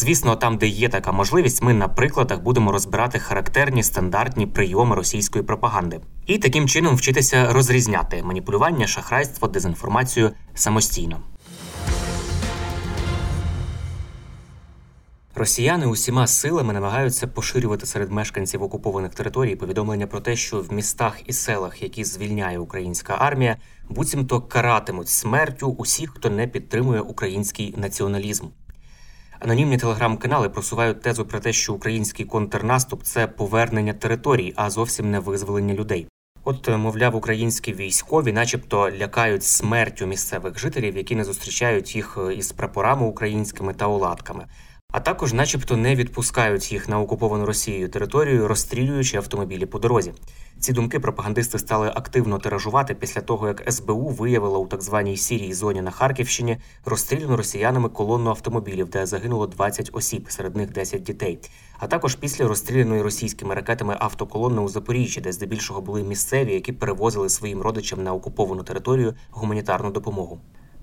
Звісно, там, де є така можливість, ми на прикладах будемо розбирати характерні стандартні прийоми російської пропаганди і таким чином вчитися розрізняти маніпулювання, шахрайство, дезінформацію самостійно. Росіяни усіма силами намагаються поширювати серед мешканців окупованих територій повідомлення про те, що в містах і селах, які звільняє українська армія, буцімто каратимуть смертю усіх, хто не підтримує український націоналізм. Анонімні телеграм-канали просувають тезу про те, що український контрнаступ це повернення територій, а зовсім не визволення людей. От, мовляв, українські військові, начебто, лякають смертю місцевих жителів, які не зустрічають їх е, із прапорами українськими та оладками. А також, начебто, не відпускають їх на окуповану Росією територію, розстрілюючи автомобілі по дорозі. Ці думки пропагандисти стали активно тиражувати після того, як СБУ виявила у так званій сірій зоні на Харківщині розстріляну росіянами колонну автомобілів, де загинуло 20 осіб, серед них 10 дітей. А також після розстріляної російськими ракетами автоколонни у Запоріжжі, де здебільшого були місцеві, які перевозили своїм родичам на окуповану територію гуманітарну допомогу.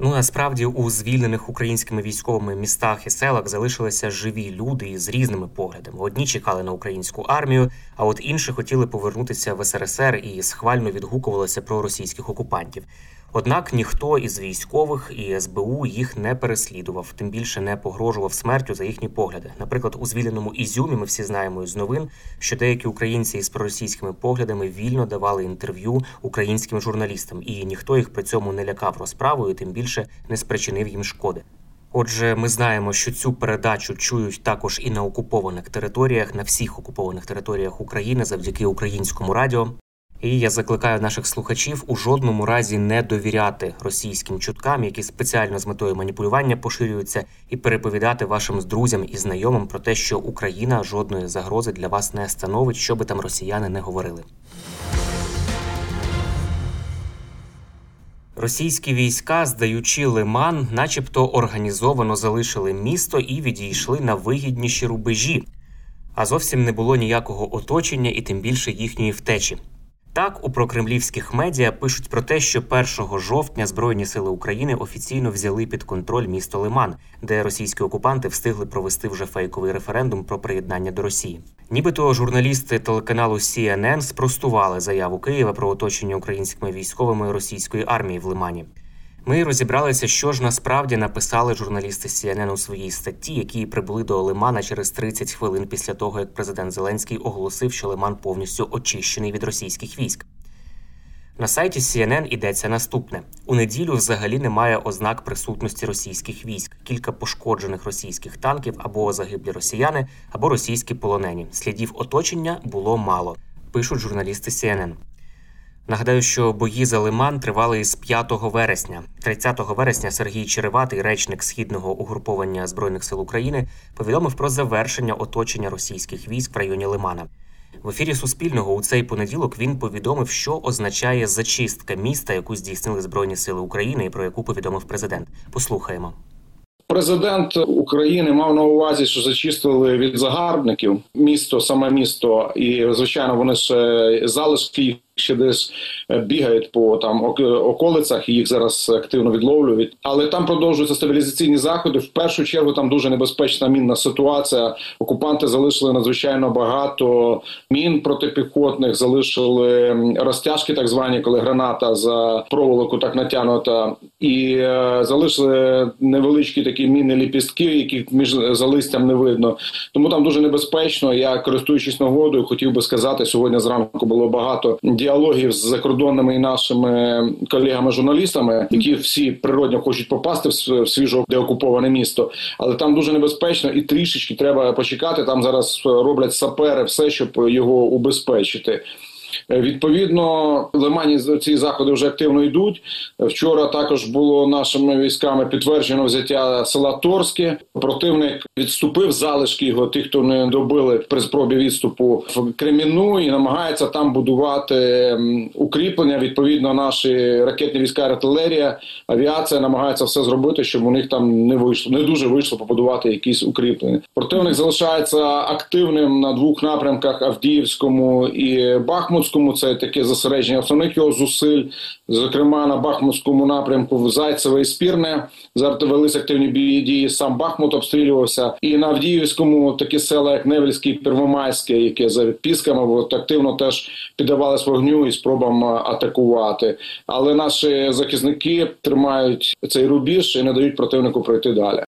Ну насправді у звільнених українськими військовими містах і селах залишилися живі люди із різними поглядами. Одні чекали на українську армію, а от інші хотіли повернутися в СРСР і схвально відгукувалися про російських окупантів. Однак ніхто із військових і СБУ їх не переслідував, тим більше не погрожував смертю за їхні погляди. Наприклад, у звільненому Ізюмі ми всі знаємо із новин, що деякі українці із проросійськими поглядами вільно давали інтерв'ю українським журналістам, і ніхто їх при цьому не лякав розправою, тим більше не спричинив їм шкоди. Отже, ми знаємо, що цю передачу чують також і на окупованих територіях, на всіх окупованих територіях України завдяки українському радіо. І я закликаю наших слухачів у жодному разі не довіряти російським чуткам, які спеціально з метою маніпулювання поширюються, і переповідати вашим друзям і знайомим про те, що Україна жодної загрози для вас не становить, що би там росіяни не говорили. Російські війська, здаючи лиман, начебто організовано залишили місто і відійшли на вигідніші рубежі, а зовсім не було ніякого оточення і тим більше їхньої втечі. Так, у прокремлівських медіа пишуть про те, що 1 жовтня Збройні сили України офіційно взяли під контроль місто Лиман, де російські окупанти встигли провести вже фейковий референдум про приєднання до Росії. Нібито журналісти телеканалу CNN спростували заяву Києва про оточення українськими військовими російської армії в Лимані. Ми розібралися, що ж насправді написали журналісти CNN у своїй статті, які прибули до Лимана через 30 хвилин після того, як президент Зеленський оголосив, що Лиман повністю очищений від російських військ. На сайті CNN йдеться наступне: у неділю взагалі немає ознак присутності російських військ, кілька пошкоджених російських танків або загиблі росіяни, або російські полонені. Слідів оточення було мало. Пишуть журналісти CNN. Нагадаю, що бої за Лиман тривали із 5 вересня. 30 вересня Сергій Череватий, речник східного угруповання збройних сил України, повідомив про завершення оточення російських військ в районі Лимана. В ефірі Суспільного у цей понеділок він повідомив, що означає зачистка міста, яку здійснили збройні сили України, і про яку повідомив президент. Послухаємо. Президент України мав на увазі, що зачистили від загарбників місто, саме місто, і звичайно, вони ще залишки ще десь е, бігають по там околицях. і Їх зараз активно відловлюють. Але там продовжуються стабілізаційні заходи. В першу чергу там дуже небезпечна мінна ситуація. Окупанти залишили надзвичайно багато мін протипіхотних, залишили розтяжки, так звані, коли граната за проволоку так натягнута і е, залишили невеличкі такі міни ліпістки, які між за листям не видно. Тому там дуже небезпечно. Я користуючись нагодою, хотів би сказати, сьогодні зранку було багато діалогів з закордонними і нашими колегами-журналістами, які всі природньо хочуть попасти в свіжо деокуповане місто, але там дуже небезпечно і трішечки треба почекати. Там зараз роблять сапери, все щоб його убезпечити. Е, відповідно, Лимані ці заходи вже активно йдуть. Вчора також було нашими військами підтверджено взяття села Торське. Противник відступив залишки його, тих, хто не добили при спробі відступу в Креміну, і намагається там будувати укріплення. Відповідно, наші ракетні війська, артилерія, авіація намагаються все зробити, щоб у них там не вийшло, не дуже вийшло побудувати якісь укріплення. Противник залишається активним на двох напрямках Авдіївському і Бахмутському. Бахмутському це таке зосередження основних його зусиль, зокрема на Бахмутському напрямку в Зайцеве і Спірне. Зараз велися активні дії. Сам Бахмут обстрілювався, і на Авдіївському такі села, як Невельське і Первомайське, яке за відпісками от, активно теж піддавались вогню і спробам атакувати. Але наші захисники тримають цей рубіж і не дають противнику пройти далі.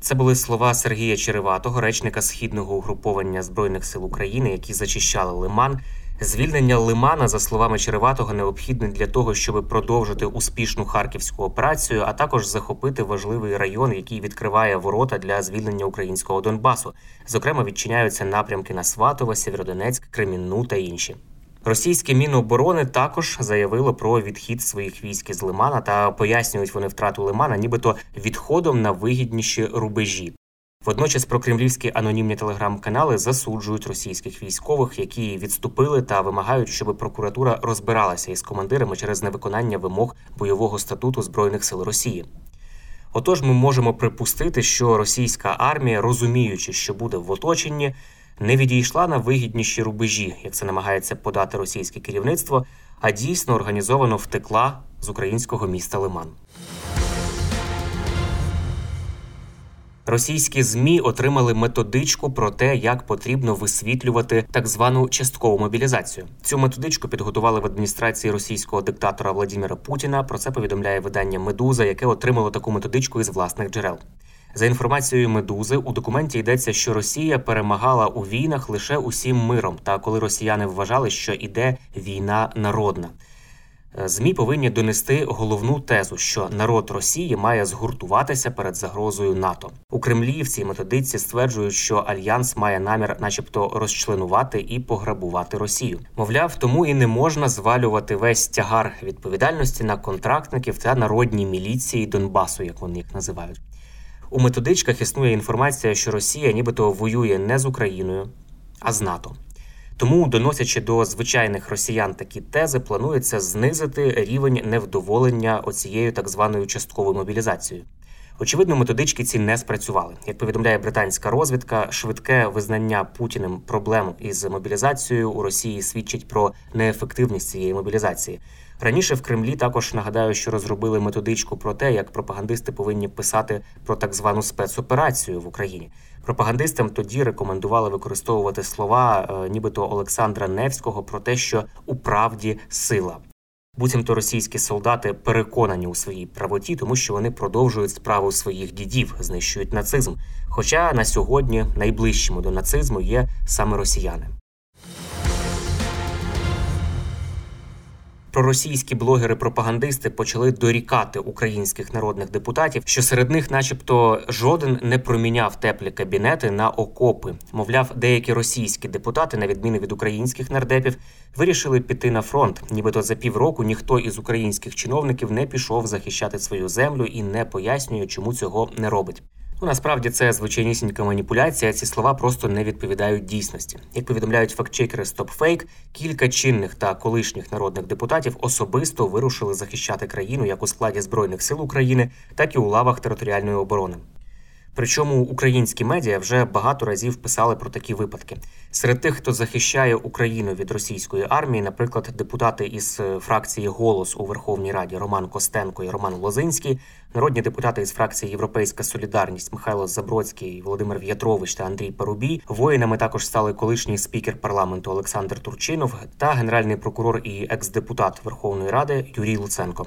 Це були слова Сергія Череватого, речника східного угруповання збройних сил України, які зачищали лиман. Звільнення Лимана, за словами Череватого, необхідне для того, щоб продовжити успішну харківську операцію, а також захопити важливий район, який відкриває ворота для звільнення українського Донбасу. Зокрема, відчиняються напрямки на Сватове, Сєвєродонецьк, Кремінну та інші. Російське міноборони також заявило про відхід своїх військ із Лимана та пояснюють вони втрату Лимана, нібито відходом на вигідніші рубежі. Водночас прокремлівські анонімні телеграм-канали засуджують російських військових, які відступили та вимагають, щоб прокуратура розбиралася із командирами через невиконання вимог бойового статуту збройних сил Росії. Отож, ми можемо припустити, що російська армія, розуміючи, що буде в оточенні, не відійшла на вигідніші рубежі, як це намагається подати російське керівництво, а дійсно організовано втекла з українського міста Лиман. Російські змі отримали методичку про те, як потрібно висвітлювати так звану часткову мобілізацію. Цю методичку підготували в адміністрації російського диктатора Владимира Путіна. Про це повідомляє видання Медуза, яке отримало таку методичку із власних джерел. За інформацією медузи, у документі йдеться, що Росія перемагала у війнах лише усім миром, та коли росіяни вважали, що іде війна народна. Е, Змі повинні донести головну тезу, що народ Росії має згуртуватися перед загрозою НАТО у Кремлі. В цій методиці стверджують, що альянс має намір, начебто, розчленувати і пограбувати Росію. Мовляв, тому і не можна звалювати весь тягар відповідальності на контрактників та народні міліції Донбасу, як вони їх називають. У методичках існує інформація, що Росія, нібито воює не з Україною, а з НАТО. Тому, доносячи до звичайних росіян такі тези, планується знизити рівень невдоволення оцією так званою частковою мобілізацією. Очевидно, методички ці не спрацювали. Як повідомляє британська розвідка, швидке визнання Путіним проблем із мобілізацією у Росії свідчить про неефективність цієї мобілізації. Раніше в Кремлі також нагадаю, що розробили методичку про те, як пропагандисти повинні писати про так звану спецоперацію в Україні. Пропагандистам тоді рекомендували використовувати слова, е, нібито Олександра Невського, про те, що у правді сила. Буцімто російські солдати переконані у своїй правоті, тому що вони продовжують справу своїх дідів, знищують нацизм. Хоча на сьогодні найближчими до нацизму є саме росіяни. Проросійські блогери-пропагандисти почали дорікати українських народних депутатів, що серед них, начебто, жоден не проміняв теплі кабінети на окопи. Мовляв, деякі російські депутати, на відміну від українських нардепів, вирішили піти на фронт. Нібито за півроку ніхто із українських чиновників не пішов захищати свою землю і не пояснює, чому цього не робить. Ну насправді це звичайнісінька маніпуляція. Ці слова просто не відповідають дійсності. Як повідомляють фактчекери StopFake, кілька чинних та колишніх народних депутатів особисто вирушили захищати країну як у складі збройних сил України, так і у лавах територіальної оборони. Причому українські медіа вже багато разів писали про такі випадки. Серед тих, хто захищає Україну від російської армії, наприклад, депутати із е, фракції Голос у Верховній Раді Роман Костенко і Роман Лозинський, народні депутати із фракції Європейська Солідарність Михайло Забродський, Володимир В'ятрович та Андрій Парубій. Воїнами також стали колишній спікер парламенту Олександр Турчинов та генеральний прокурор і екс-депутат Верховної Ради Юрій Луценко.